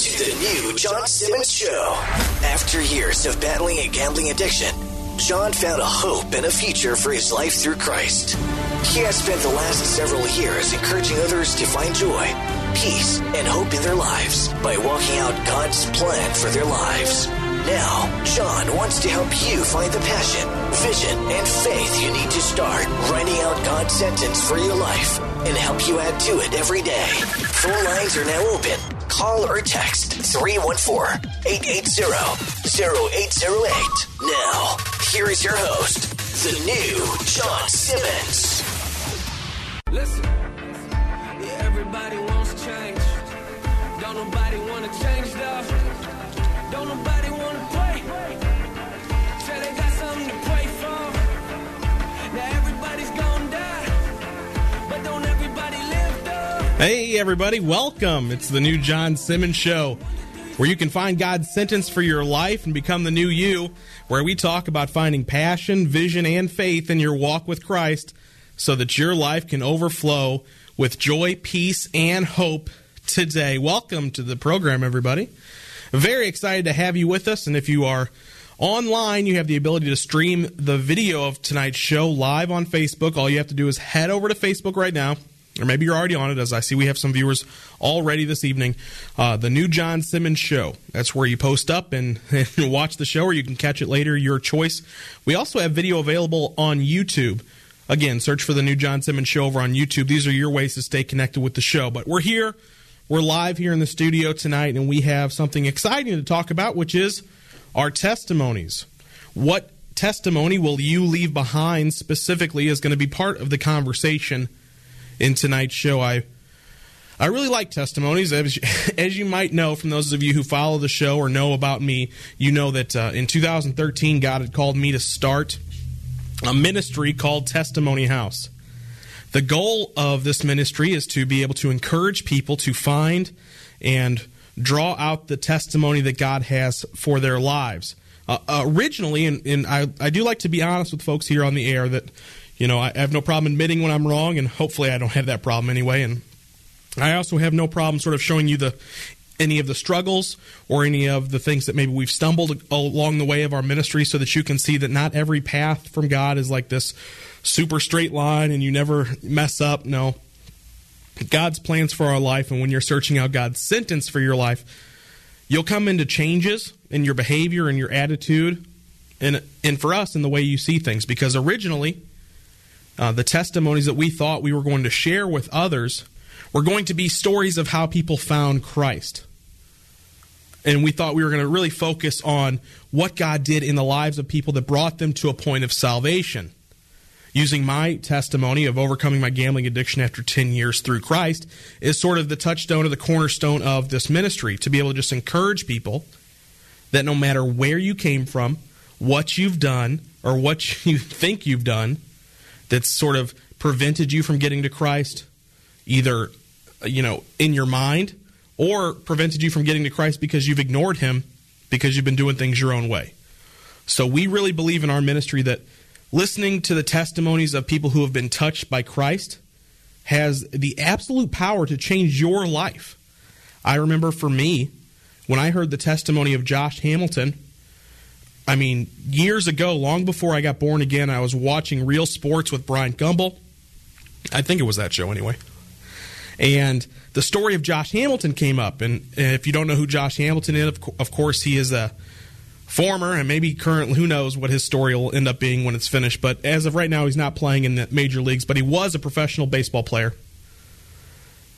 to the new John Simmons Show. After years of battling a gambling addiction, John found a hope and a future for his life through Christ. He has spent the last several years encouraging others to find joy, peace, and hope in their lives by walking out God's plan for their lives. Now, John wants to help you find the passion, vision, and faith you need to start writing out God's sentence for your life and help you add to it every day. Phone lines are now open. Call or text 314 880 0808. Now, here is your host, the new John Simmons. Listen, everybody wants change. Don't nobody want to change Hey, everybody, welcome. It's the new John Simmons Show, where you can find God's sentence for your life and become the new you, where we talk about finding passion, vision, and faith in your walk with Christ so that your life can overflow with joy, peace, and hope today. Welcome to the program, everybody. Very excited to have you with us, and if you are online, you have the ability to stream the video of tonight's show live on Facebook. All you have to do is head over to Facebook right now or maybe you're already on it, as I see we have some viewers already this evening. Uh, the new John Simmons Show. That's where you post up and, and, watch the show, or you can catch it later, your choice. We also have video available on YouTube. Again, search for the new John Simmons Show over on YouTube. These are your ways to stay connected with the show. But we're here, we're live here in the studio tonight, and we have something exciting to talk about, which is our testimonies. What testimony will you leave behind specifically is going to be part of the conversation in tonight's show. I I really like testimonies. As, as you might know from those of you who follow the show or know about me, you know that uh, in 2013, God had called me to start a ministry called Testimony House. The goal of this ministry is to be able to encourage people to find and draw out the testimony that God has for their lives. Uh, originally, and, and I, I do like to be honest with folks here on the air that you know, I have no problem admitting when I'm wrong, and hopefully I don't have that problem anyway. And I also have no problem sort of showing you the any of the struggles or any of the things that maybe we've stumbled along the way of our ministry so that you can see that not every path from God is like this super straight line and you never mess up. No. God's plans for our life, and when you're searching out God's sentence for your life, you'll come into changes in your behavior and your attitude, and and for us in the way you see things. Because originally, uh, the testimonies that we thought we were going to share with others were going to be stories of how people found Christ. And we thought we were going to really focus on what God did in the lives of people that brought them to a point of salvation. Using my testimony of overcoming my gambling addiction after 10 years through Christ is sort of the touchstone or the cornerstone of this ministry to be able to just encourage people that no matter where you came from, what you've done, or what you think you've done, that's sort of prevented you from getting to Christ, either you know in your mind or prevented you from getting to Christ because you've ignored Him because you've been doing things your own way. So we really believe in our ministry that listening to the testimonies of people who have been touched by Christ has the absolute power to change your life. I remember for me, when I heard the testimony of Josh Hamilton I mean, years ago, long before I got born again, I was watching Real Sports with Bryant Gumbel. I think it was that show anyway. And the story of Josh Hamilton came up. And if you don't know who Josh Hamilton is, of course, he is a former and maybe current, who knows what his story will end up being when it's finished. But as of right now, he's not playing in the major leagues, but he was a professional baseball player.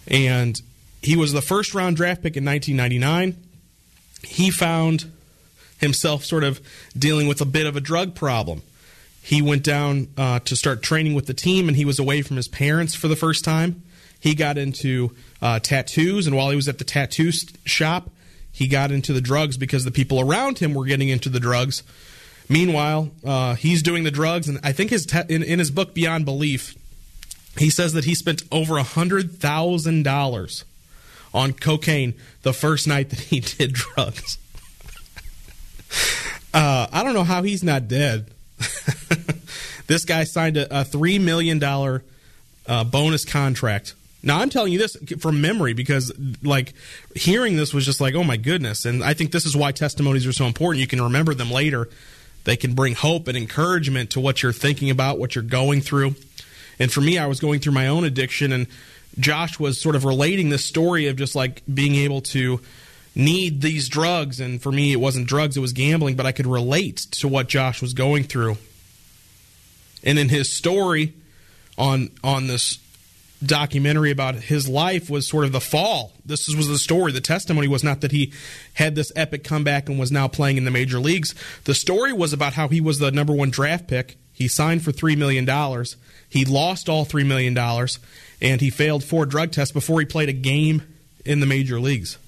And he was the first round draft pick in 1999. He found himself sort of dealing with a bit of a drug problem. He went down uh, to start training with the team, and he was away from his parents for the first time. He got into uh, tattoos, and while he was at the tattoo shop, he got into the drugs because the people around him were getting into the drugs. Meanwhile, uh, he's doing the drugs, and I think his in, in his book Beyond Belief, he says that he spent over a hundred thousand dollars on cocaine the first night that he did drugs. Uh, I don't know how he's not dead. this guy signed a, a $3 million uh, bonus contract Now I'm telling you this from memory because like hearing this was just like, oh my goodness. And I think this is why testimonies are so important. You can remember them later. They can bring hope and encouragement to what you're thinking about, what you're going through. And for me, I was going through my own addiction and Josh was sort of relating this story of just like being able to need these drugs and for me it wasn't drugs, it was gambling, but I could relate to what Josh was going through. And in his story on on this documentary about his life was sort of the fall. This was the story. The testimony was not that he had this epic comeback and was now playing in the major leagues. The story was about how he was the number one draft pick. He signed for $3 million. He lost all $3 million, and he failed four drug tests before he played a game in the major leagues.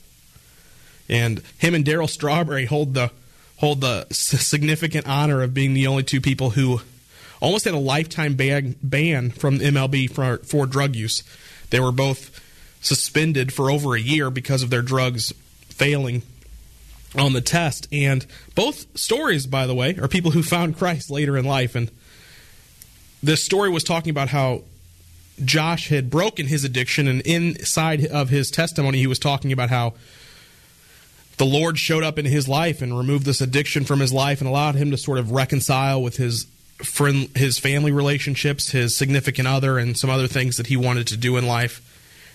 And him and Darryl Strawberry hold the hold the significant honor of being the only two people who almost had a lifetime ban, ban from MLB for, for drug use. They were both suspended for over a year because of their drugs failing on the test. And both stories, by the way, are people who found Christ later in life. And this story was talking about how Josh had broken his addiction, and inside of his testimony, he was talking about how the Lord showed up in his life and removed this addiction from his life and allowed him to sort of reconcile with his friend, his family relationships, his significant other, and some other things that he wanted to do in life.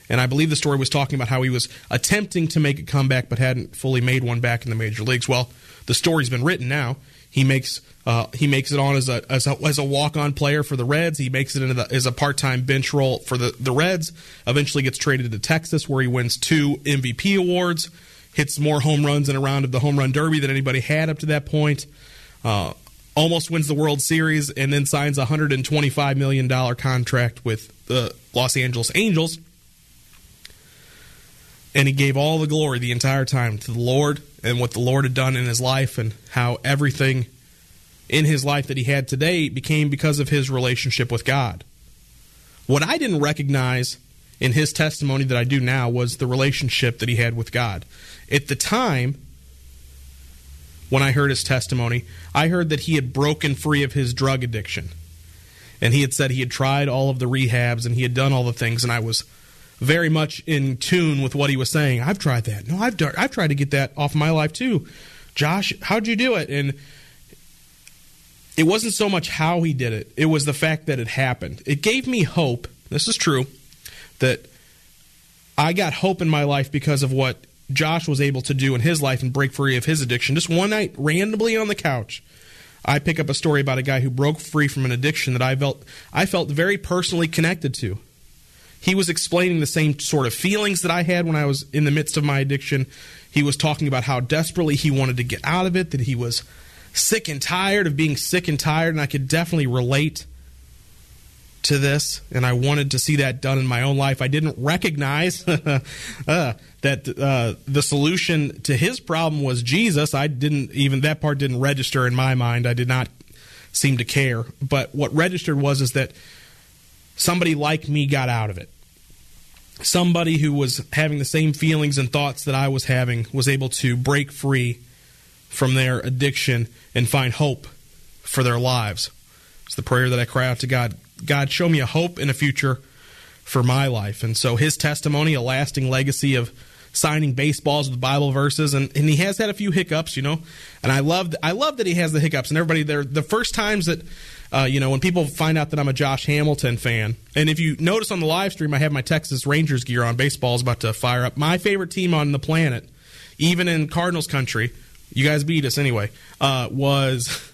And I believe the story was talking about how he was attempting to make a comeback but hadn't fully made one back in the major leagues. Well, the story's been written now. He makes uh, he makes it on as a as a, a walk on player for the Reds. He makes it into the, as a part time bench role for the the Reds. Eventually gets traded to Texas where he wins two MVP awards, hits more home runs in a round of the home run derby than anybody had up to that point. Uh, almost wins the World Series, and then signs a $125 million contract with the Los Angeles Angels. And he gave all the glory the entire time to the Lord and what the Lord had done in his life and how everything in his life that he had today became because of his relationship with God. What I didn't recognize in his testimony that I do now was the relationship that he had with God. At the time, when I heard his testimony, I heard that he had broken free of his drug addiction. And he had said he had tried all of the rehabs and he had done all the things, and I was very much in tune with what he was saying. I've tried that. No, I've done, I've tried to get that off my life too. Josh, how'd you do it? And it wasn't so much how he did it; it was the fact that it happened. It gave me hope. This is true that I got hope in my life because of what Josh was able to do in his life and break free of his addiction. Just one night, randomly on the couch, I pick up a story about a guy who broke free from an addiction that I felt I felt very personally connected to. He was explaining the same sort of feelings that I had when I was in the midst of my addiction. He was talking about how desperately he wanted to get out of it, that he was sick and tired of being sick and tired, and I could definitely relate to this, and I wanted to see that done in my own life. I didn't recognize uh, that uh, the solution to his problem was Jesus. I didn't even that part didn't register in my mind. I did not seem to care. But what registered was is that somebody like me got out of it. Somebody who was having the same feelings and thoughts that I was having was able to break free from their addiction and find hope for their lives. It's the prayer that I cry out to God God, show me a hope and a future for my life. And so his testimony, a lasting legacy of signing baseballs with Bible verses, and, and he has had a few hiccups, you know. And I love I love that he has the hiccups. And everybody there, the first times that uh, you know when people find out that I'm a Josh Hamilton fan, and if you notice on the live stream, I have my Texas Rangers gear on. Baseball is about to fire up. My favorite team on the planet, even in Cardinals country, you guys beat us anyway. Uh, was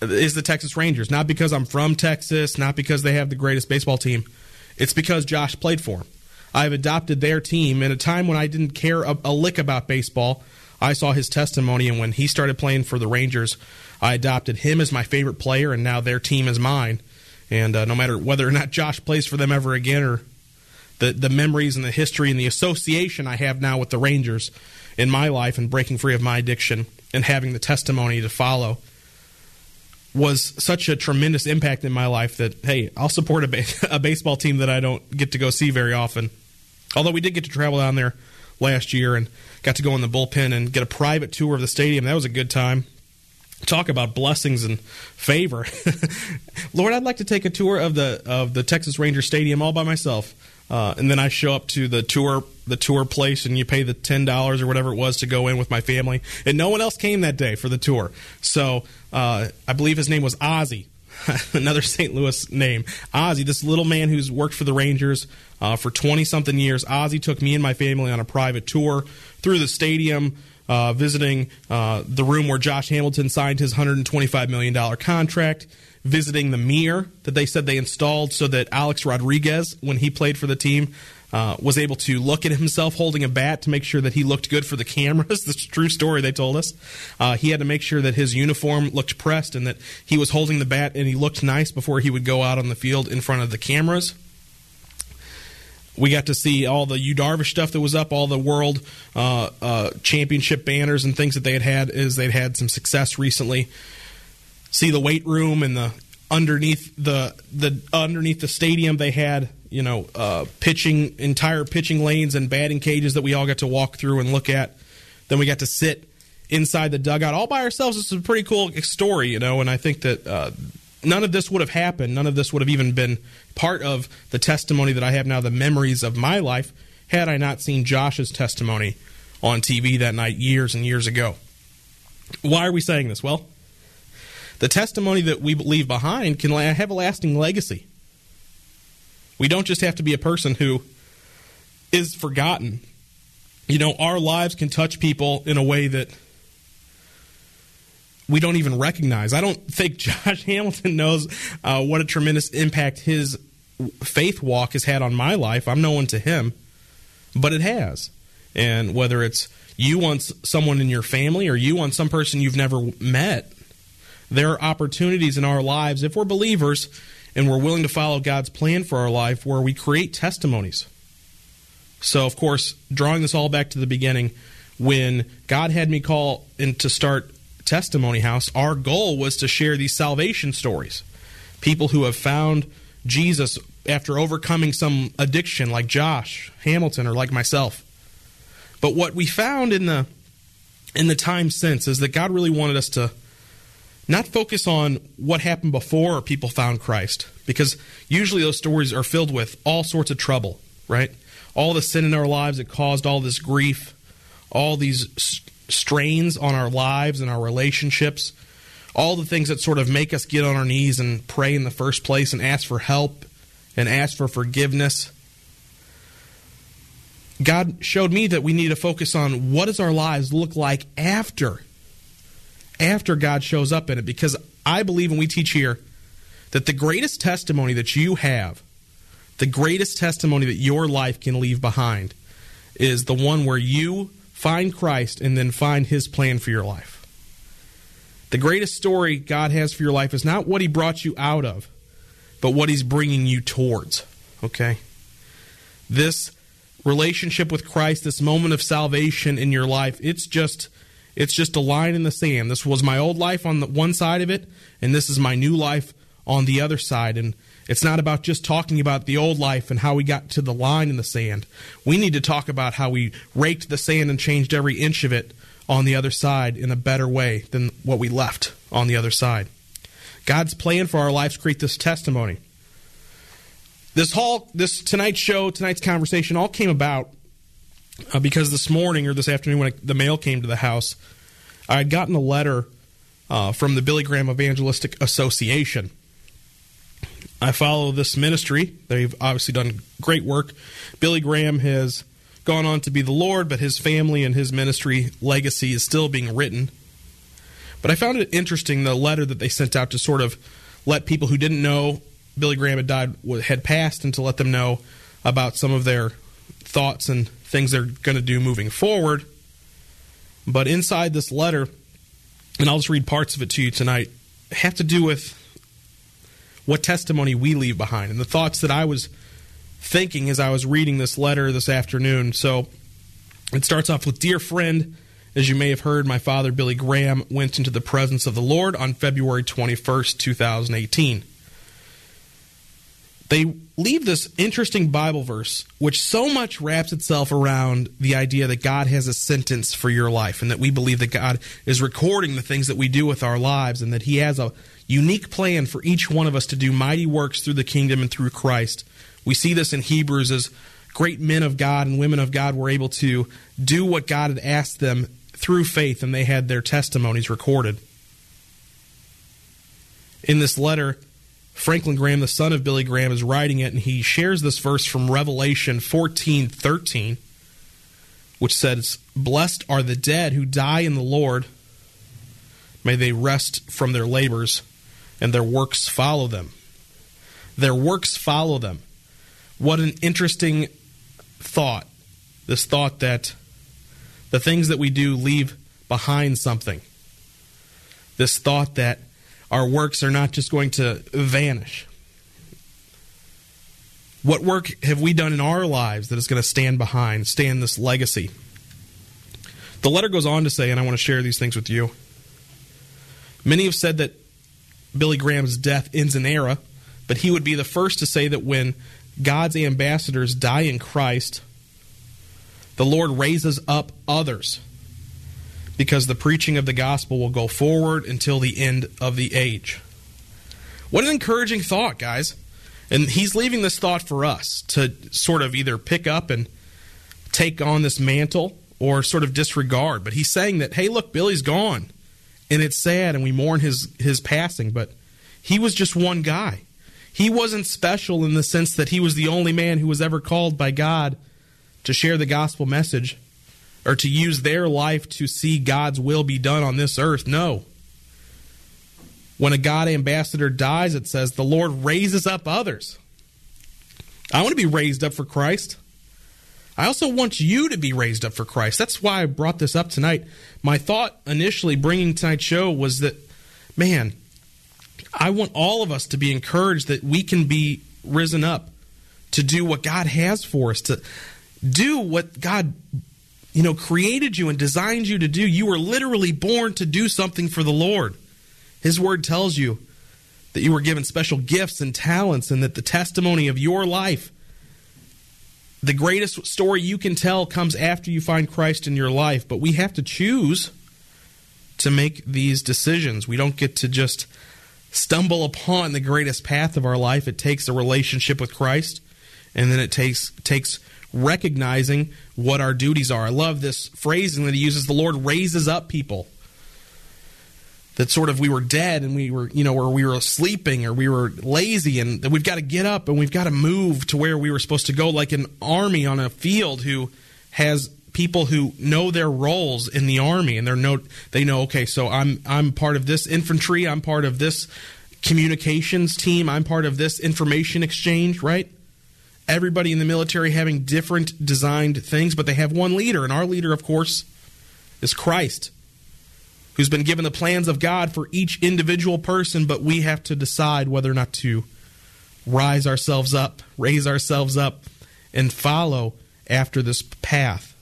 is the Texas Rangers. Not because I'm from Texas, not because they have the greatest baseball team. It's because Josh played for them. I've adopted their team in a time when I didn't care a, a, lick about baseball. I saw his testimony, and when he started playing for the Rangers, I adopted him as my favorite player, and now their team is mine. And uh, no matter whether or not Josh plays for them ever again, or the the memories and the history and the association I have now with the Rangers in my life and breaking free of my addiction and having the testimony to follow was such a tremendous impact in my life that hey, I'll support a, ba- a baseball team that I don't get to go see very often. Although we did get to travel down there last year and got to go in the bullpen and get a private tour of the stadium. That was a good time. Talk about blessings and favor. Lord, I'd like to take a tour of the of the Texas Ranger Stadium all by myself. Uh, and then I show up to the tour the tour place and you pay the ten dollars or whatever it was to go in with my family. And no one else came that day for the tour. So uh, I believe his name was Ozzy. Another St. Louis name. Ozzy, this little man who's worked for the Rangers uh, for 20 something years. Ozzy took me and my family on a private tour through the stadium, uh, visiting uh, the room where Josh Hamilton signed his $125 million contract visiting the mirror that they said they installed so that Alex Rodriguez, when he played for the team, uh, was able to look at himself holding a bat to make sure that he looked good for the cameras. the true story they told us. Uh, he had to make sure that his uniform looked pressed and that he was holding the bat and he looked nice before he would go out on the field in front of the cameras. We got to see all the Yu Darvish stuff that was up, all the World uh, uh Championship banners and things that they had had as they'd had some success recently see the weight room and the underneath the the underneath the stadium they had you know uh, pitching entire pitching lanes and batting cages that we all got to walk through and look at. Then we got to sit inside the dugout all by ourselves. It's a pretty cool story, you know, and I think that. Uh, none of this would have happened. None of this would have even been part of the testimony that I have now, the memories of my life, had I not seen Josh's testimony on TV that night years and years ago. Why are we saying this? Well, the testimony that we leave behind can have a lasting legacy. We don't just have to be a person who is forgotten. You know, our lives can touch people in a way that we don't even recognize. I don't think Josh Hamilton knows uh, what a tremendous impact his faith walk has had on my life. I'm no one to him, but it has. And whether it's you on someone in your family or you on some person you've never met, there are opportunities in our lives, if we're believers and we're willing to follow God's plan for our life, where we create testimonies. So, of course, drawing this all back to the beginning, when God had me call and to start Testimony House, our goal was to share these salvation stories. People who have found Jesus after overcoming some addiction, like Josh Hamilton or like myself. But what we found in the in the time since is that God really wanted us to not focus on what happened before people found Christ, because usually those stories are filled with all sorts of trouble, right? All the sin in our lives that caused all this grief, all these strains on our lives and our relationships, all the things that sort of make us get on our knees and pray in the first place and ask for help and ask for forgiveness. God showed me that we need to focus on what does our lives look like after after God shows up in it because I believe and we teach here that the greatest testimony that you have, the greatest testimony that your life can leave behind, is the one where you find Christ and then find his plan for your life. The greatest story God has for your life is not what he brought you out of, but what he's bringing you towards. Okay? This relationship with Christ, this moment of salvation in your life, it's just it's just a line in the sand. This was my old life on the one side of it, and this is my new life on the other side. And it's not about just talking about the old life and how we got to the line in the sand. We need to talk about how we raked the sand and changed every inch of it on the other side in a better way than what we left on the other side. God's plan for our lives create this testimony. This whole this tonight's show, tonight's conversation all came about uh, because this morning or this afternoon when the mail came to the house, I had gotten a letter uh, from the Billy Graham Evangelistic Association. I follow this ministry. They've obviously done great work. Billy Graham has gone on to be the Lord, but his family and his ministry legacy is still being written. But I found it interesting the letter that they sent out to sort of let people who didn't know Billy Graham had died had passed and to let them know about some of their thoughts and things they're going to do moving forward. But inside this letter, and I'll just read parts of it to you tonight, have to do with what testimony we leave behind and the thoughts that I was thinking as I was reading this letter this afternoon. So it starts off with Dear friend, as you may have heard, my father, Billy Graham, went into the presence of the Lord on February 21st, 2018. They leave this interesting Bible verse, which so much wraps itself around the idea that God has a sentence for your life and that we believe that God is recording the things that we do with our lives and that He has a unique plan for each one of us to do mighty works through the kingdom and through Christ. We see this in Hebrews as great men of God and women of God were able to do what God had asked them through faith and they had their testimonies recorded. In this letter, Franklin Graham, the son of Billy Graham, is writing it, and he shares this verse from Revelation 14 13, which says, Blessed are the dead who die in the Lord. May they rest from their labors, and their works follow them. Their works follow them. What an interesting thought. This thought that the things that we do leave behind something. This thought that our works are not just going to vanish. What work have we done in our lives that is going to stand behind, stand this legacy? The letter goes on to say, and I want to share these things with you. Many have said that Billy Graham's death ends an era, but he would be the first to say that when God's ambassadors die in Christ, the Lord raises up others because the preaching of the gospel will go forward until the end of the age. What an encouraging thought, guys. And he's leaving this thought for us to sort of either pick up and take on this mantle or sort of disregard. But he's saying that, hey, look, Billy's gone. And it's sad and we mourn his, his passing, but he was just one guy. He wasn't special in the sense that he was the only man who was ever called by God to share the gospel message or to use their life to see God's will be done on this earth. No. When a God ambassador dies, it says the Lord raises up others. I want to be raised up for Christ. I also want you to be raised up for Christ. That's why I brought this up tonight. My thought initially bringing tonight's show was that, man, I want all of us to be encouraged that we can be risen up to do what God has for us, to do what God you know, created you and designed you to do. You were literally born to do something for the Lord. His word tells you that you were given special gifts and talents and that the testimony of your life, the greatest story you can tell comes after you find Christ in your life. But we have to choose to make these decisions. We don't get to just stumble upon the greatest path of our life. It takes a relationship with Christ and then it takes takes recognizing what our duties are. I love this phrasing that he uses the Lord raises up people. That sort of we were dead and we were, you know, or we were sleeping or we were lazy and that we've got to get up and we've got to move to where we were supposed to go, like an army on a field who has people who know their roles in the army and they're no they know okay so I'm I'm part of this infantry I'm part of this communications team I'm part of this information exchange right everybody in the military having different designed things, but they have one leader. And our leader, of course, is Christ, who's been given the plans of God for each individual person, but we have to decide whether or not to rise ourselves up, raise ourselves up, and follow after this path.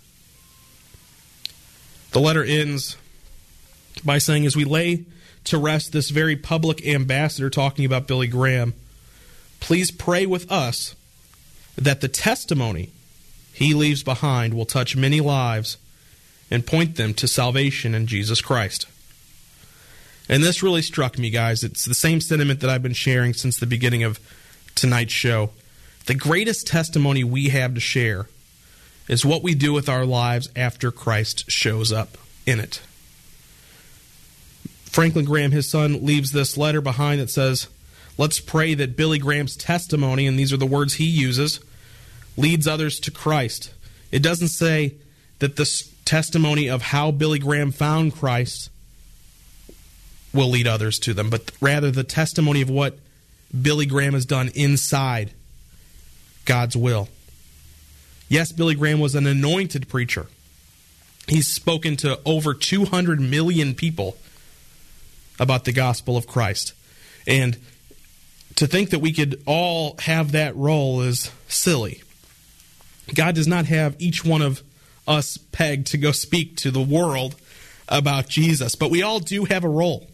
The letter ends by saying, as we lay to rest this very public ambassador talking about Billy Graham, please pray with us that the testimony he leaves behind will touch many lives and point them to salvation in Jesus Christ. And this really struck me, guys. It's the same sentiment that I've been sharing since the beginning of tonight's show. The greatest testimony we have to share is what we do with our lives after Christ shows up in it. Franklin Graham, his son, leaves this letter behind that says, Let's pray that Billy Graham's testimony, and these are the words he uses, leads others to Christ. It doesn't say that the testimony of how Billy Graham found Christ will lead others to them, but rather the testimony of what Billy Graham has done inside God's will. Yes, Billy Graham was an anointed preacher. He's spoken to over 200 million people about the gospel of Christ. And to think that we could all have that role is silly. God does not have each one of us pegged to go speak to the world about Jesus, but we all do have a role.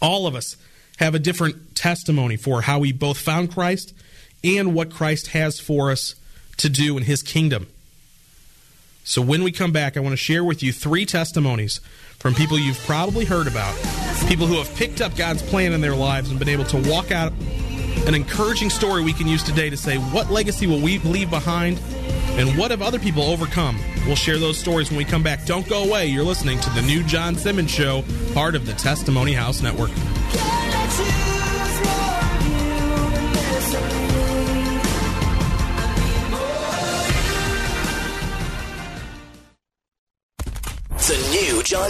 All of us have a different testimony for how we both found Christ and what Christ has for us to do in his kingdom. So when we come back, I want to share with you three testimonies from people you've probably heard about, people who have picked up God's plan in their lives and been able to walk out an encouraging story we can use today to say what legacy will we leave behind and what have other people overcome. We'll share those stories when we come back. Don't go away. You're listening to the new John Simmons Show, part of the Testimony House Network.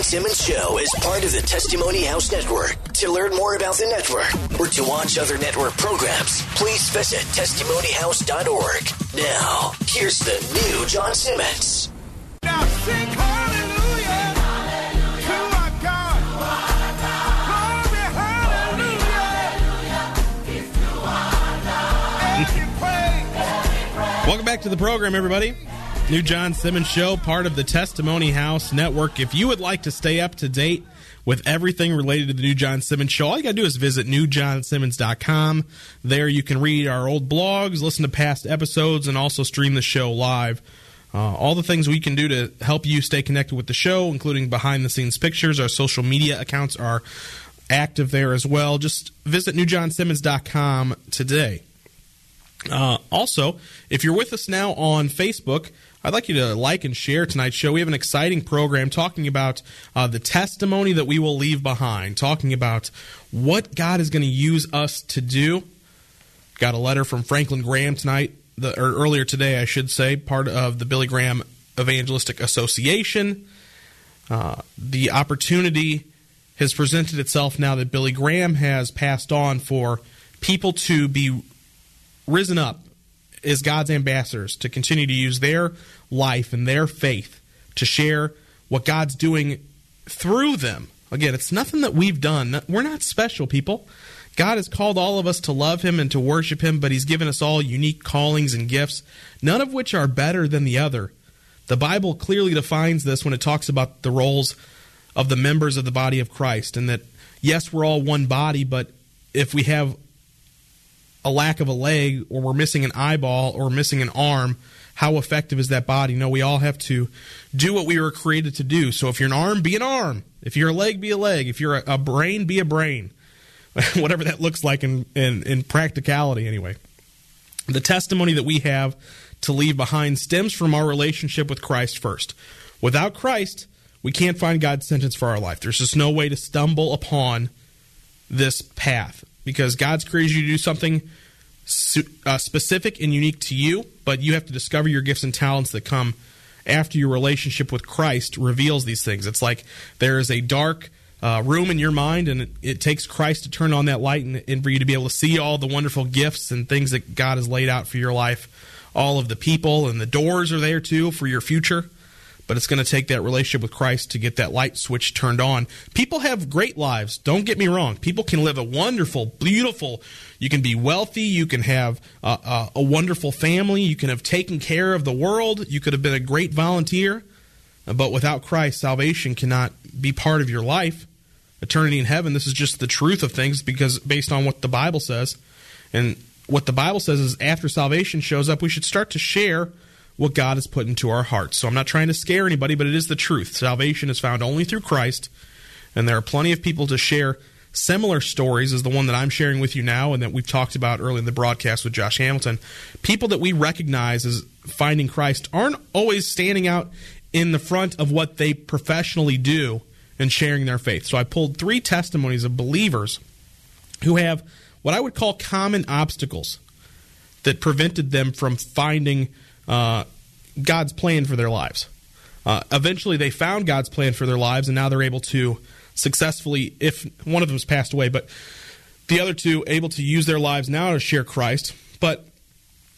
Simmons Show is part of the Testimony House Network. To learn more about the network or to watch other network programs, please visit testimonyhouse.org. Now, here's the new John Simmons. Now sing hallelujah to our God. Glory, hallelujah. And give praise. Welcome back to the program, everybody. New John Simmons Show, part of the Testimony House Network. If you would like to stay up to date with everything related to the New John Simmons Show, all you got to do is visit newjohnsimmons.com. There you can read our old blogs, listen to past episodes, and also stream the show live. Uh, all the things we can do to help you stay connected with the show, including behind the scenes pictures. Our social media accounts are active there as well. Just visit newjohnsimmons.com today. Uh, also, if you're with us now on Facebook, I'd like you to like and share tonight's show. We have an exciting program talking about uh, the testimony that we will leave behind, talking about what God is going to use us to do. Got a letter from Franklin Graham tonight, the, or earlier today, I should say, part of the Billy Graham Evangelistic Association. Uh, the opportunity has presented itself now that Billy Graham has passed on for people to be risen up as God's ambassadors to continue to use their life and their faith to share what God's doing through them. Again, it's nothing that we've done. We're not special people. God has called all of us to love Him and to worship Him, but He's given us all unique callings and gifts, none of which are better than the other. The Bible clearly defines this when it talks about the roles of the members of the body of Christ, and that, yes, we're all one body, but if we have a lack of a leg or we're missing an eyeball or missing an arm, how effective is that body? No, we all have to do what we were created to do. So if you're an arm, be an arm. If you're a leg, be a leg. If you're a, a brain, be a brain. Whatever that looks like in, in, in practicality, anyway. The testimony that we have to leave behind stems from our relationship with Christ first. Without Christ, we can't find God's sentence for our life. There's just no way to stumble upon this path because God's created you to do something uh, specific and unique to you, but you have to discover your gifts and talents that come after your relationship with Christ reveals these things. It's like there is a dark uh, room in your mind, and it, it takes Christ to turn on that light and, and for you to be able to see all the wonderful gifts and things that God has laid out for your life. All of the people and the doors are there too for your future but it's going to take that relationship with Christ to get that light switch turned on. People have great lives. Don't get me wrong. People can live a wonderful, beautiful. You can be wealthy. You can have a, wonderful family. You can have taken care of the world. You could have been a great volunteer. But without Christ, salvation cannot be part of your life. Eternity in heaven, this is just the truth of things because based on what the Bible says. And what the Bible says is after salvation shows up, we should start to share what God has put into our hearts. So I'm not trying to scare anybody, but it is the truth. Salvation is found only through Christ, and there are plenty of people to share similar stories as the one that I'm sharing with you now and that we've talked about early in the broadcast with Josh Hamilton. People that we recognize as finding Christ aren't always standing out in the front of what they professionally do and sharing their faith. So I pulled three testimonies of believers who have what I would call common obstacles that prevented them from finding uh, God's plan for their lives. Uh, eventually, they found God's plan for their lives, and now they're able to successfully, if one of them's passed away, but the other two able to use their lives now to share Christ. But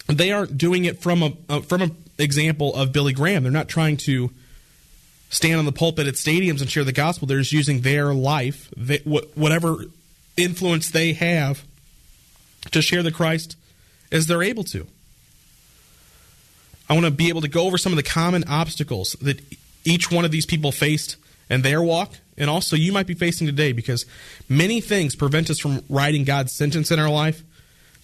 they aren't doing it from a from an example of Billy Graham. They're not trying to stand on the pulpit at stadiums and share the gospel. They're just using their life, they, whatever influence they have, to share the Christ as they're able to. I want to be able to go over some of the common obstacles that each one of these people faced in their walk, and also you might be facing today because many things prevent us from writing God's sentence in our life.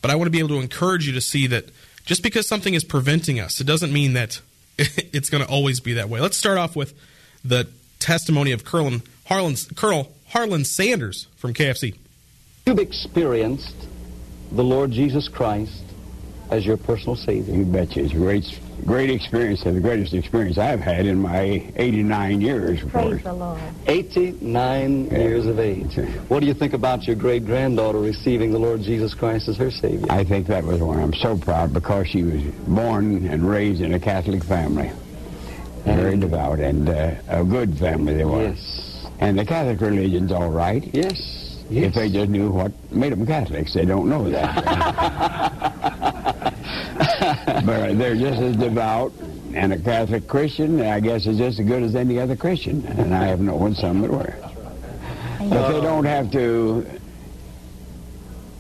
but I want to be able to encourage you to see that just because something is preventing us, it doesn't mean that it's going to always be that way. Let's start off with the testimony of Colonel Harlan, Colonel Harlan Sanders from KFC. You've experienced the Lord Jesus Christ as your personal Savior. You betcha. It's a great, great experience and the greatest experience I've had in my 89 years. Of Praise course. the Lord. 89 Yeah. years of age. What do you think about your great granddaughter receiving the Lord Jesus Christ as her Savior? I think that was one. I'm so proud because she was born and raised in a Catholic family. Very devout and uh, a good family they were. Yes. And the Catholic religion's all right. Yes. Yes. If they just knew what made them Catholics, they don't know that. but they're just as devout and a Catholic Christian, I guess, is just as good as any other Christian. And I have known some that were. But they don't have to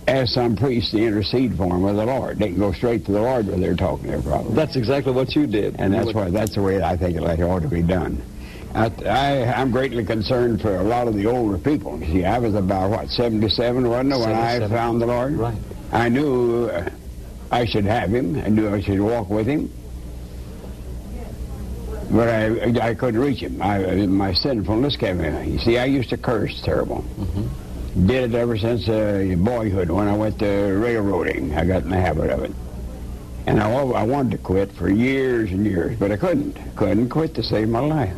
ask some priest to intercede for them with the Lord. They can go straight to the Lord when they're talking their problem. That's exactly what you did. And that's why that's the way I think it ought to be done. I, I, I'm greatly concerned for a lot of the older people. You see, I was about, what, 77, wasn't it, when I found the Lord? Right. I knew uh, I should have him. I knew I should walk with him. But I, I couldn't reach him. I, my sinfulness kept me. You see, I used to curse terrible. Did it ever since uh, boyhood when I went to railroading. I got in the habit of it. And I, I wanted to quit for years and years, but I couldn't. Couldn't quit to save my life.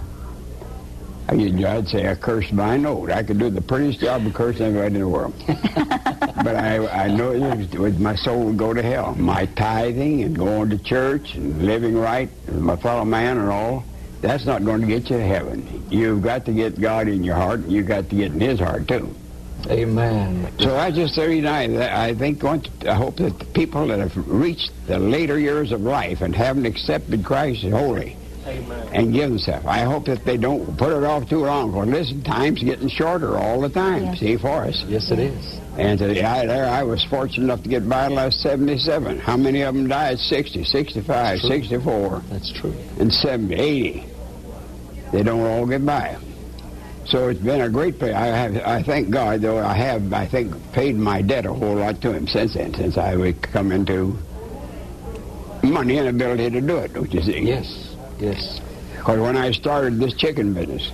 I'd say I cursed my note. I could do the prettiest job of cursing anybody in the world. but I, I know it was, my soul would go to hell. My tithing and going to church and living right with my fellow man and all, that's not going to get you to heaven. You've got to get God in your heart, and you've got to get in his heart, too. Amen. So I just, you know, I, I think, to, I hope that the people that have reached the later years of life and haven't accepted Christ as holy and give themselves, I hope that they don't put it off too long. Because listen, time's getting shorter all the time. Yes. See, for us. Yes, it is. And to, I, there, I was fortunate enough to get by till I was 77. How many of them died? 60, 65, True. 64 That's true. and 70, 80. They don't all get by. So it's been a great pay. I have, I thank God, though I have, I think, paid my debt a whole lot to Him since then, since I would come into money and ability to do it, don't you see? Yes. Yes. Because when I started this chicken business,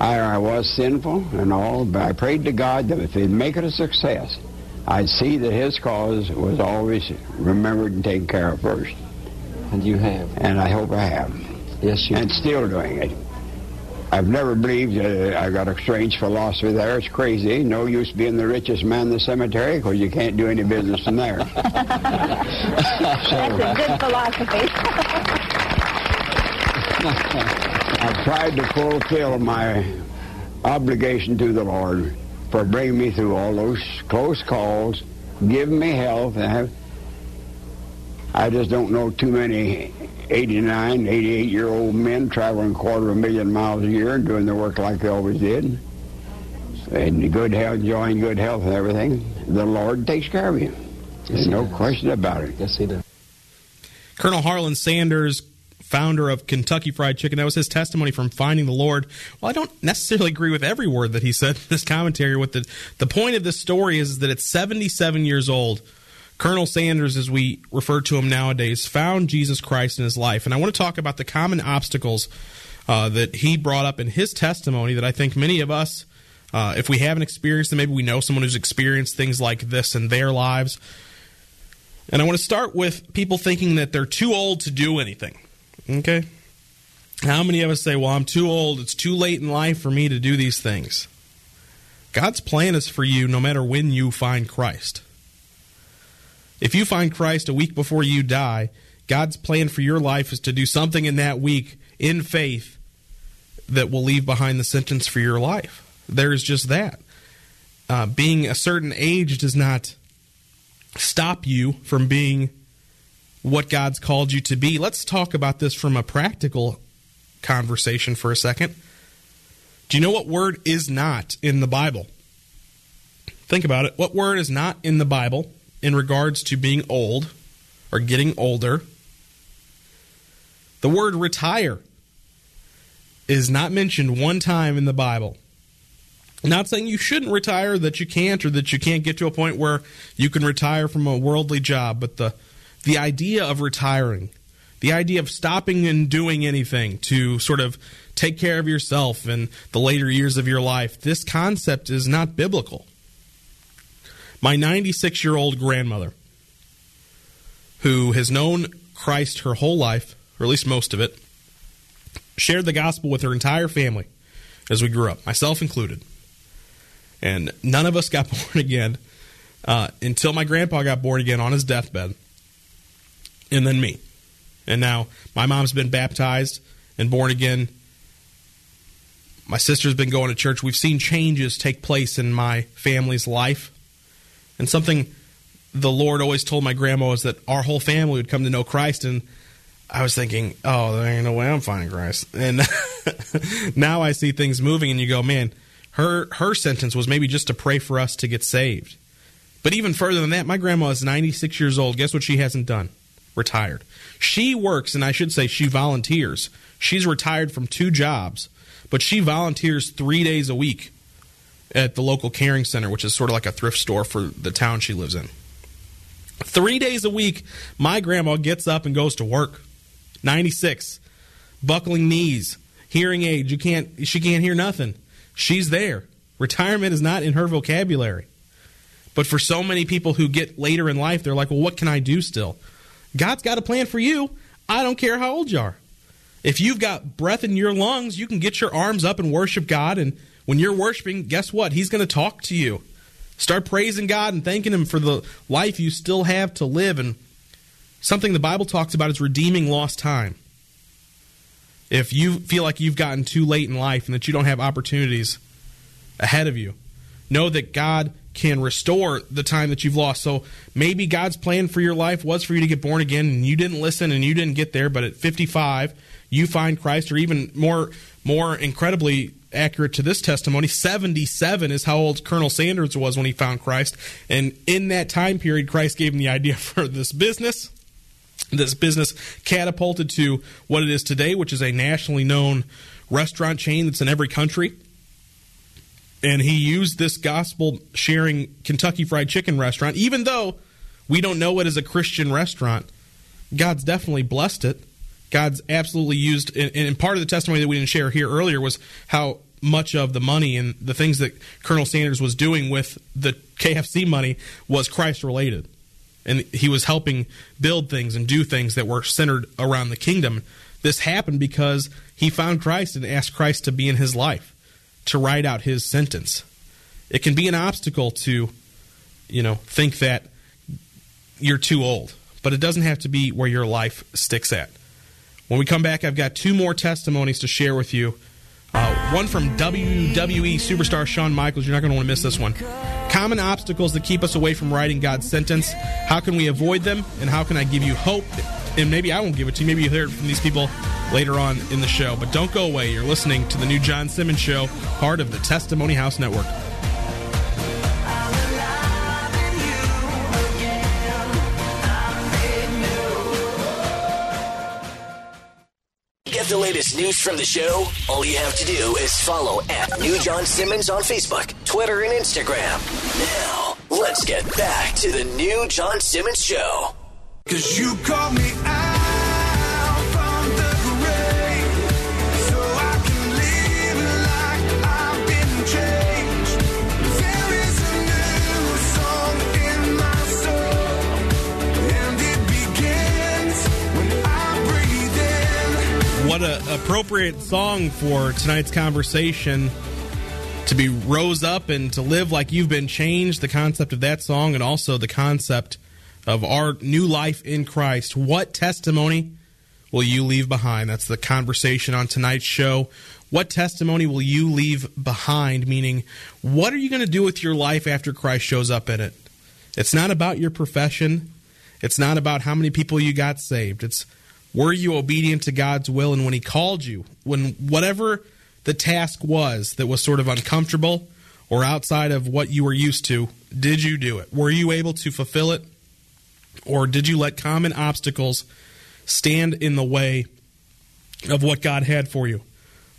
I, I was sinful and all, but I prayed to God that if He'd make it a success, I'd see that His cause was always remembered and taken care of first. And you have. And I hope I have. Yes, you and still doing it. I've never believed uh, I got a strange philosophy there. It's crazy. No use being the richest man in the cemetery because you can't do any business from there. That's a good philosophy. I've tried to fulfill my obligation to the Lord for bringing me through all those close calls, giving me health. And have, I just don't know too many 89, 88 year old men traveling a quarter of a million miles a year and doing their work like they always did. And good health, enjoying good health and everything. The Lord takes care of you. There's he no does. question about it. Yes, he does. Colonel Harlan Sanders, founder of Kentucky Fried Chicken, that was his testimony from finding the Lord. Well, I don't necessarily agree with every word that he said in this commentary. With the the point of this story is that at 77 years old, Colonel Sanders, as we refer to him nowadays, found Jesus Christ in his life. And I want to talk about the common obstacles uh, that he brought up in his testimony that I think many of us, uh, if we haven't experienced them, maybe we know someone who's experienced things like this in their lives. And I want to start with people thinking that they're too old to do anything. Okay? How many of us say, well, I'm too old, it's too late in life for me to do these things? God's plan is for you no matter when you find Christ. If you find Christ a week before you die, God's plan for your life is to do something in that week in faith that will leave behind the sentence for your life. There is just that. Uh, being a certain age does not stop you from being what God's called you to be. Let's talk about this from a practical conversation for a second. Do you know what word is not in the Bible? Think about it. What word is not in the Bible in regards to being old or getting older? The word retire is not mentioned one time in the Bible. Not saying you shouldn't retire, that you can't, or that you can't get to a point where you can retire from a worldly job, but the the idea of retiring, the idea of stopping and doing anything to sort of take care of yourself in the later years of your life, this concept is not biblical. My 96 year old grandmother, who has known Christ her whole life, or at least most of it, shared the gospel with her entire family as we grew up, myself included. And none of us got born again uh, until my grandpa got born again on his deathbed, and then me. And now my mom's been baptized and born again. My sister's been going to church. We've seen changes take place in my family's life. And something the Lord always told my grandma was that our whole family would come to know Christ. And I was thinking, oh, there ain't no way I'm finding Christ. And now I see things moving, and you go, man, her her sentence was maybe just to pray for us to get saved. But even further than that, my grandma is 96 years old. Guess what she hasn't done? Retired. She works, and I should say she volunteers. She's retired from two jobs, but she volunteers three days a week at the local caring center, which is sort of like a thrift store for the town she lives in. Three days a week, my grandma gets up and goes to work. 96, buckling knees, hearing aid. You can't. She can't hear nothing. She's there. Retirement is not in her vocabulary. But for so many people who get later in life, they're like, well, what can I do still? God's got a plan for you. I don't care how old you are. If you've got breath in your lungs, you can get your arms up and worship God. And when you're worshiping, guess what? He's going to talk to you. Start praising God and thanking Him for the life you still have to live. And something the Bible talks about is redeeming lost time if you feel like you've gotten too late in life and that you don't have opportunities ahead of you, know that God can restore the time that you've lost. So maybe God's plan for your life was for you to get born again and you didn't listen and you didn't get there, but at 55 you find Christ or even more more incredibly accurate to this testimony 77 is how old Colonel Sanders was when he found Christ and in that time period Christ gave him the idea for this business this business catapulted to what it is today, which is a nationally known restaurant chain that's in every country. And he used this gospel sharing Kentucky Fried Chicken restaurant, even though we don't know it as a Christian restaurant. God's definitely blessed it. God's absolutely used, and part of the testimony that we didn't share here earlier was how much of the money and the things that Colonel Sanders was doing with the KFC money was Christ related and he was helping build things and do things that were centered around the kingdom. This happened because he found Christ and asked Christ to be in his life, to write out his sentence. It can be an obstacle to, you know, think that you're too old, but it doesn't have to be where your life sticks at. When we come back, I've got two more testimonies to share with you. Uh, one from WWE superstar Shawn Michaels. You're not going to want to miss this one. Common obstacles that keep us away from writing God's sentence. How can we avoid them? And how can I give you hope? And maybe I won't give it to you. Maybe you'll hear it from these people later on in the show. But don't go away. You're listening to the new John Simmons Show, part of the Testimony House Network. Get the latest news from the show? All you have to do is follow at New John Simmons on Facebook, Twitter, and Instagram. Now, let's get back to the new John Simmons Show. Cause you called me out What a appropriate song for tonight's conversation. To be rose up and to live like you've been changed. The concept of that song and also the concept of our new life in Christ. What testimony will you leave behind? That's the conversation on tonight's show. What testimony will you leave behind? Meaning, what are you going to do with your life after Christ shows up in it? It's not about your profession. It's not about how many people you got saved. It's were you obedient to God's will and when He called you, when whatever the task was that was sort of uncomfortable or outside of what you were used to, did you do it? Were you able to fulfill it? Or did you let common obstacles stand in the way of what God had for you?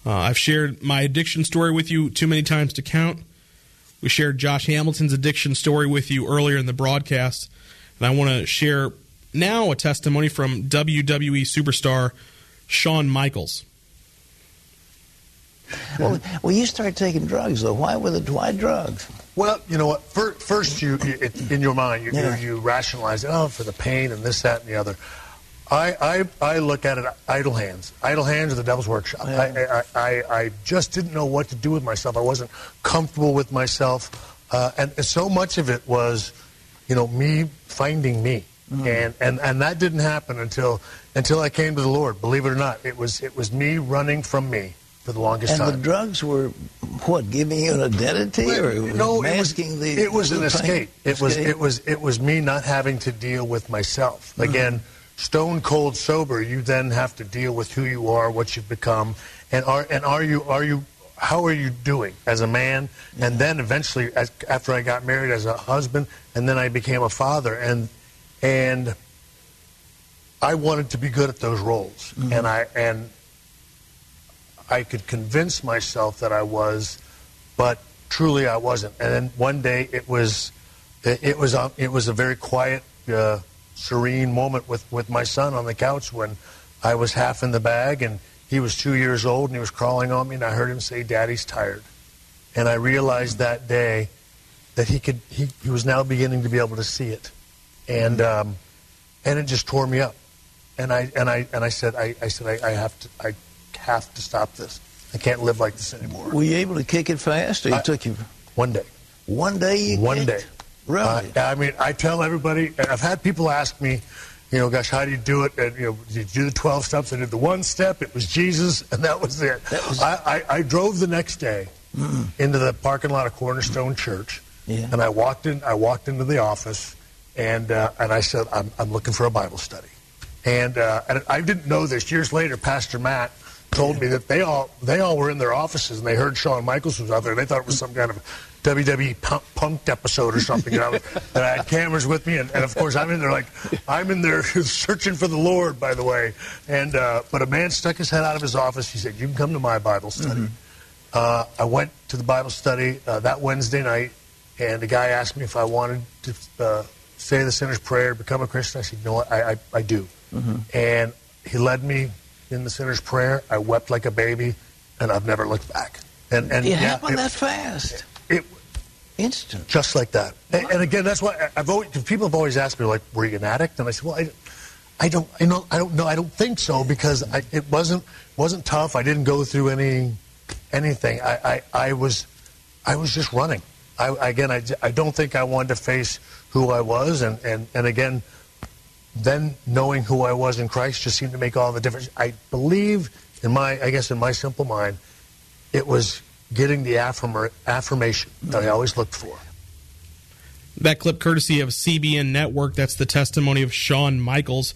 Uh, I've shared my addiction story with you too many times to count. We shared Josh Hamilton's addiction story with you earlier in the broadcast, and I want to share now a testimony from WWE superstar Shawn Michaels. Well, well, you started taking drugs though. Why were the why drugs? Well, you know what? Fir- First, you it, in your mind, you, Yeah. you, you rationalize it. Oh, for the pain and this, that, and the other. I, I, I look at it idle hands. Idle hands are the devil's workshop. I, I, I, I just didn't know what to do with myself. I wasn't comfortable with myself, uh, and, and so much of it was, you know, me finding me, and, and and that didn't happen until until I came to the Lord. Believe it or not, it was it was me running from me for the longest And time. the drugs were what giving you an identity or it no, it was, the it was an escape. It was it was it was me not having to deal with myself. Mm-hmm. Again, stone cold sober, you then have to deal with who you are, what you've become, and are and are you are you how are you doing as a man? And then eventually, as, after I got married, as a husband, and then I became a father, and and I wanted to be good at those roles, Mm-hmm. and I and I could convince myself that I was, but truly I wasn't. And then one day it was, it, was a, it was a very quiet, uh, serene moment with with my son on the couch when I was half in the bag and he was two years old and he was crawling on me and I heard him say, "Daddy's tired," and I realized that day that he could he, he was now beginning to be able to see it, and um, and it just tore me up. And I and I and I said I, I said I, I have to I have to stop this. I can't live like this anymore. Were you able to kick it fast, or it I- took you One day. one day? You One kicked? day. Really? Uh, I mean, I tell everybody, and I've had people ask me, you know, gosh, how do you do it? And, you know, did you do the 12 steps? I did the one step. It was Jesus, and that was it. That was- I, I, I drove the next day into the parking lot of Cornerstone Church, Yeah. and I walked in. I walked into the office, and uh, and I said, I'm, I'm looking for a Bible study. And, uh, and I didn't know this. Years later, Pastor Matt told me that they all they all were in their offices and they heard Shawn Michaels was out there. They thought it was some kind of WWE punk, punked episode or something. You know, and I had cameras with me, and, and of course I'm in there like I'm in there searching for the Lord, by the way. And uh, but a man stuck his head out of his office. He said, "You can come to my Bible study." Uh, I went to the Bible study uh, that Wednesday night, and the guy asked me if I wanted to uh, say the sinner's prayer, become a Christian. I said, "You know what? I, I, I do." And he led me in the sinner's prayer. I wept like a baby, and I've never looked back. And and It yeah, happened it- that fast, it, instant. just like that. And, and again, that's why I've always people have always asked me like, "Were you an addict?" And I said, "Well, I, I don't, I know, I don't know, I don't think so because I, it wasn't wasn't tough. I didn't go through any anything. I, I, I was I was just running. I, again, I, I don't think I wanted to face who I was, and, and, and again, then knowing who I was in Christ just seemed to make all the difference. I believe in my, I guess, in my simple mind, it was getting the affirm- affirmation that I always looked for. That clip courtesy of CBN Network. That's the testimony of Shawn Michaels,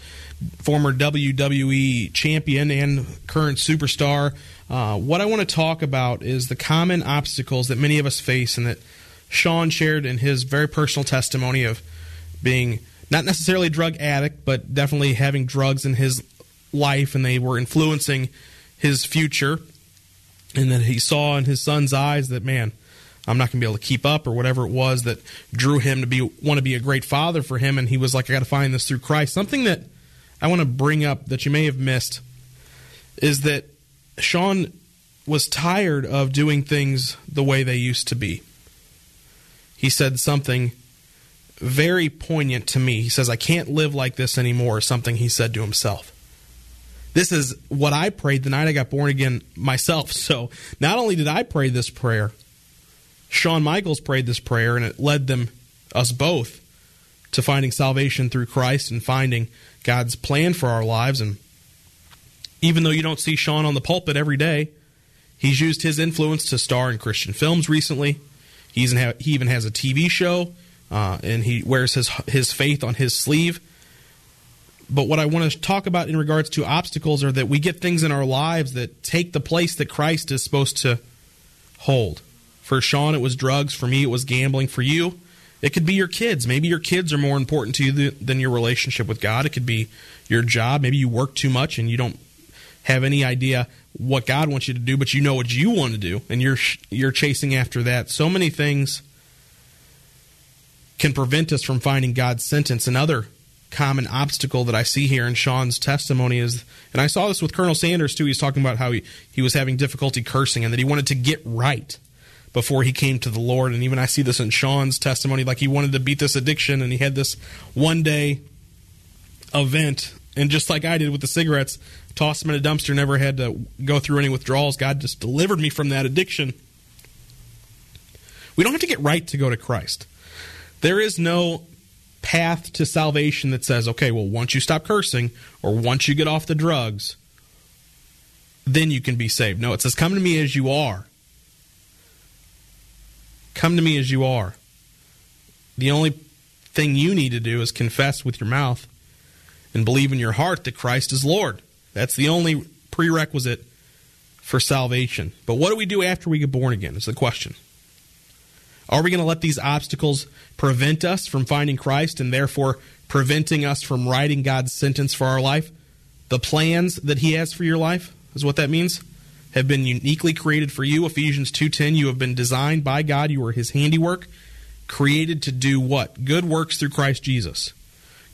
former WWE champion and current superstar. Uh, what I want to talk about is the common obstacles that many of us face and that Shawn shared in his very personal testimony of being not necessarily drug addict, but definitely having drugs in his life and they were influencing his future. And that he saw in his son's eyes that, man, I'm not going to be able to keep up or whatever it was that drew him to be want to be a great father for him and he was like I got to find this through Christ. Something that I want to bring up that you may have missed is that Shawn was tired of doing things the way they used to be. He said something very poignant to me. He says I can't live like this anymore, something he said to himself. This is what I prayed the night I got born again myself. So, not only did I pray this prayer, Shawn Michaels prayed this prayer, and it led them, us both, to finding salvation through Christ and finding God's plan for our lives. And even though you don't see Shawn on the pulpit every day, he's used his influence to star in Christian films recently. He even, ha- he even has a TV show, uh, and he wears his his faith on his sleeve. But what I want to talk about in regards to obstacles are that we get things in our lives that take the place that Christ is supposed to hold. For Shawn, it was drugs. For me, it was gambling. For you, it could be your kids. Maybe your kids are more important to you th- than your relationship with God. It could be your job. Maybe you work too much and you don't have any idea what God wants you to do, but you know what you want to do, and you're you're chasing after that. So many things can prevent us from finding God's sentence. Another common obstacle that I see here in Shawn's testimony is, and I saw this with Colonel Sanders too. He's talking about how he, he was having difficulty cursing and that he wanted to get right before he came to the Lord. And even I see this in Shawn's testimony, like he wanted to beat this addiction and he had this one day event. And just like I did with the cigarettes, tossed them in a dumpster, never had to go through any withdrawals. God just delivered me from that addiction. We don't have to get right to go to Christ. There is no path to salvation that says, okay, well, once you stop cursing or once you get off the drugs, then you can be saved. No, it says, come to me as you are. Come to me as you are. The only thing you need to do is confess with your mouth and believe in your heart that Christ is Lord. That's the only prerequisite for salvation. But what do we do after we get born again? Is the question. Are we going to let these obstacles prevent us from finding Christ and therefore preventing us from writing God's sentence for our life? The plans that He has for your life is what that means. Have been uniquely created for you. Ephesians 2:10 you have been designed by God, you are his handiwork, created to do what? Good works through Christ Jesus.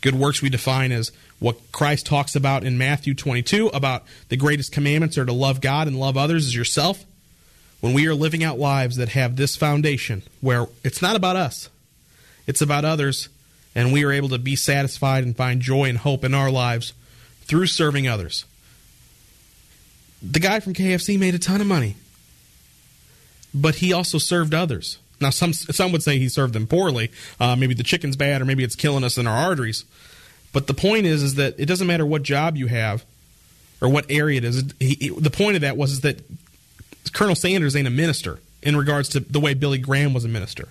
Good works we define as what Christ talks about in Matthew 22 about the greatest commandments are to love God and love others as yourself. When we are living out lives that have this foundation where it's not about us, it's about others, and we are able to be satisfied and find joy and hope in our lives through serving others. The guy from KFC made a ton of money, but he also served others. Now, some some would say he served them poorly. Uh, maybe the chicken's bad, or maybe it's killing us in our arteries. But the point is, is that it doesn't matter what job you have or what area it is. He, he, the point of that was is that Colonel Sanders ain't a minister in regards to the way Billy Graham was a minister.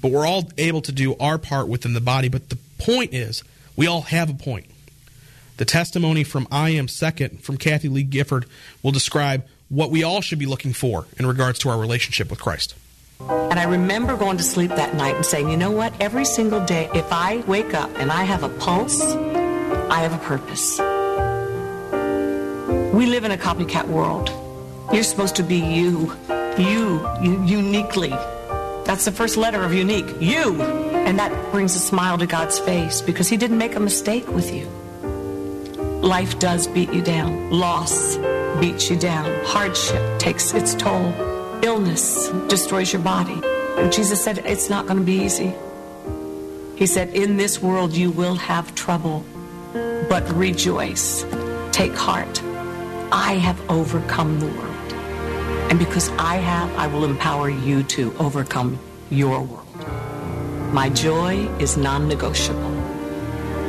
But we're all able to do our part within the body. But the point is, we all have a point. The testimony from I Am Second from Kathie Lee Gifford will describe what we all should be looking for in regards to our relationship with Christ. And I remember going to sleep that night and saying, you know what? Every single day, if I wake up and I have a pulse, I have a purpose. We live in a copycat world. You're supposed to be you. You, you uniquely. That's the first letter of unique. You. And that brings a smile to God's face because He didn't make a mistake with you. Life does beat you down. Loss beats you down. Hardship takes its toll. Illness destroys your body. And Jesus said, It's not going to be easy. He said, In this world you will have trouble, but rejoice. Take heart. I have overcome the world. And because I have, I will empower you to overcome your world. My joy is non negotiable.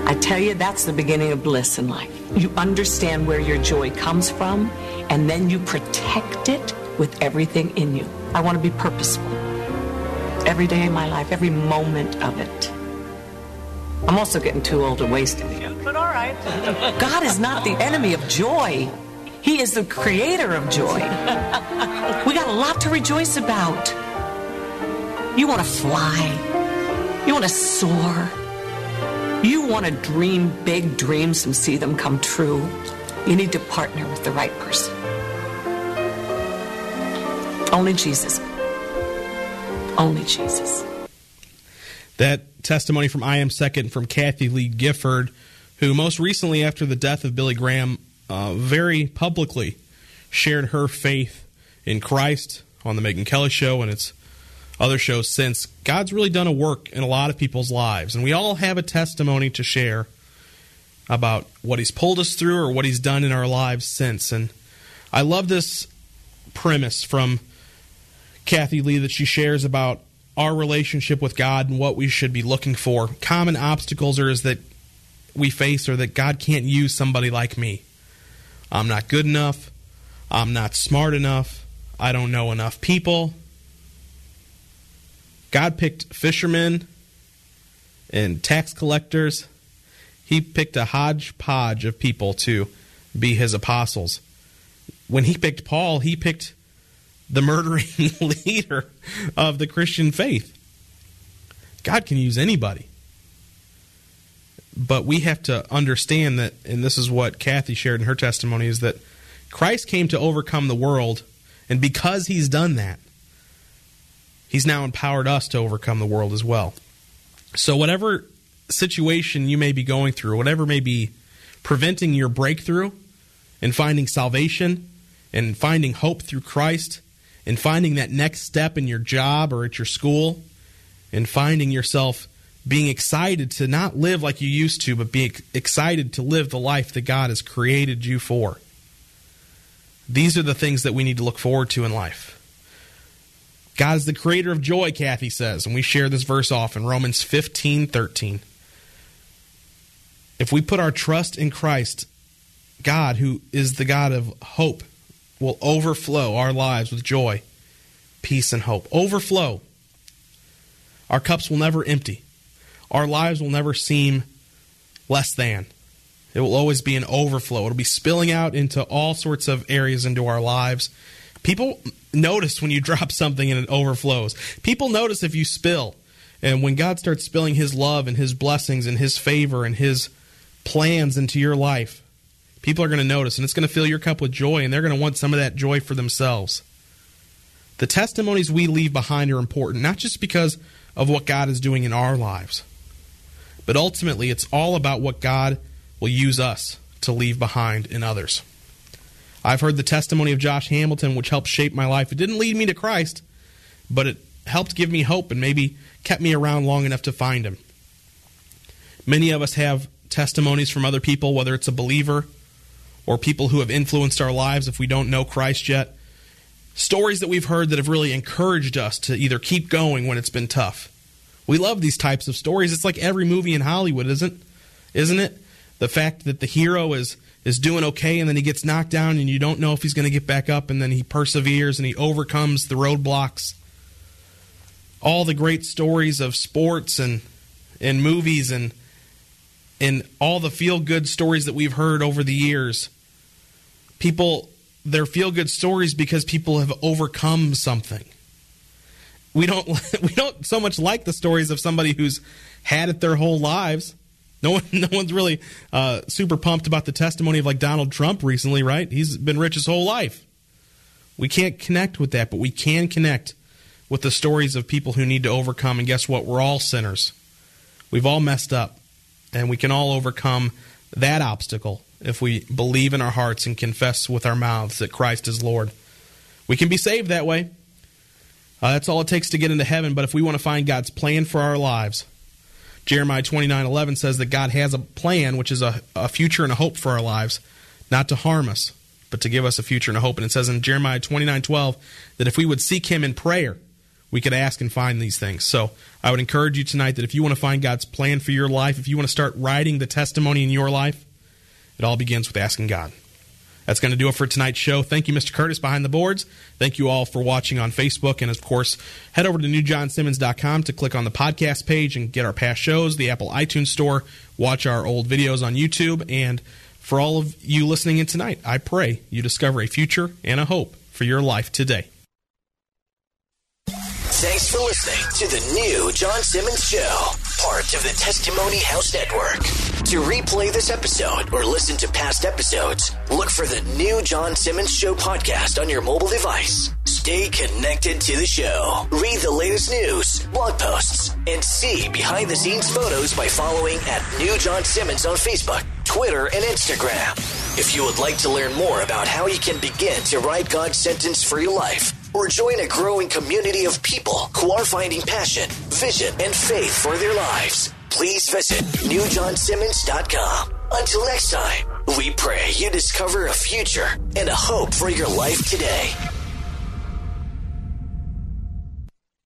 I tell you, that's the beginning of bliss in life. You understand where your joy comes from, and then you protect it with everything in you. I want to be purposeful. Every day in my life, every moment of it. I'm also getting too old to waste it. But all right. God is not the enemy of joy. He is the creator of joy. We got a lot to rejoice about. You want to fly. You want to soar. You want to dream big dreams and see them come true. You need to partner with the right person. Only Jesus. Only Jesus. That testimony from I Am Second from Kathie Lee Gifford, who most recently, after the death of Billy Graham, uh, very publicly shared her faith in Christ on the Megyn Kelly Show and its other shows since. God's really done a work in a lot of people's lives, and we all have a testimony to share about what He's pulled us through or what He's done in our lives since. And I love this premise from Kathie Lee that she shares about our relationship with God and what we should be looking for. Common obstacles are is that we face or that God can't use somebody like me. I'm not good enough. I'm not smart enough. I don't know enough people. God picked fishermen and tax collectors. He picked a hodgepodge of people to be his apostles. When he picked Paul, he picked the murdering leader of the Christian faith. God can use anybody. But we have to understand that, and this is what Kathie shared in her testimony, is that Christ came to overcome the world, and because he's done that, he's now empowered us to overcome the world as well. So, whatever situation you may be going through, whatever may be preventing your breakthrough and finding salvation and finding hope through Christ and finding that next step in your job or at your school and finding yourself being excited to not live like you used to, but being excited to live the life that God has created you for. These are the things that we need to look forward to in life. God is the creator of joy, Kathie says, and we share this verse often, Romans 15 13. If we put our trust in Christ, God, who is the God of hope, will overflow our lives with joy, peace, and hope. Overflow. Our cups will never empty. Our lives will never seem less than. It will always be an overflow. It'll be spilling out into all sorts of areas into our lives. People notice when you drop something and it overflows. People notice if you spill. And when God starts spilling His love and His blessings and His favor and His plans into your life, people are going to notice and it's going to fill your cup with joy and they're going to want some of that joy for themselves. The testimonies we leave behind are important, not just because of what God is doing in our lives, but ultimately it's all about what God will use us to leave behind in others. I've heard the testimony of Josh Hamilton, which helped shape my life. It didn't lead me to Christ, but it helped give me hope and maybe kept me around long enough to find Him. Many of us have testimonies from other people, whether it's a believer or people who have influenced our lives if we don't know Christ yet. Stories that we've heard that have really encouraged us to either keep going when it's been tough. We love these types of stories. It's like every movie in Hollywood, isn't isn't it? The fact that the hero is is doing okay and then he gets knocked down and you don't know if he's going to get back up and then he perseveres and he overcomes the roadblocks. All the great stories of sports and and movies and and all the feel good stories that we've heard over the years. People they're feel good stories because people have overcome something. We don't we don't so much like the stories of somebody who's had it their whole lives. No one, no one's really uh, super pumped about the testimony of like Donald Trump recently, right? He's been rich his whole life. We can't connect with that, but we can connect with the stories of people who need to overcome. And guess what? We're all sinners. We've all messed up, and we can all overcome that obstacle if we believe in our hearts and confess with our mouths that Christ is Lord. We can be saved that way. Uh, that's all it takes to get into heaven. But if we want to find God's plan for our lives, Jeremiah 29 11 says that God has a plan, which is a, a future and a hope for our lives, not to harm us, but to give us a future and a hope. And it says in Jeremiah 29 12 that if we would seek Him in prayer, we could ask and find these things. So I would encourage you tonight that if you want to find God's plan for your life, if you want to start writing the testimony in your life, it all begins with asking God. That's going to do it for tonight's show. Thank you, Mr. Curtis, behind the boards. Thank you all for watching on Facebook. And of course, head over to newjohnsimmons.com to click on the podcast page and get our past shows, the Apple iTunes Store, watch our old videos on YouTube. And for all of you listening in tonight, I pray you discover a future and a hope for your life today. Thanks for listening to the new John Simmons Show, part of the Testimony House Network. To replay this episode or listen to past episodes, look for the new John Simmons Show podcast on your mobile device. Stay connected to the show. Read the latest news, blog posts, and see behind the scenes photos by following at New John Simmons on Facebook, Twitter, and Instagram. If you would like to learn more about how you can begin to write God's sentence for your life, or join a growing community of people who are finding passion, vision, and faith for their lives, please visit newjohnsimmons.com. Until next time, we pray you discover a future and a hope for your life today.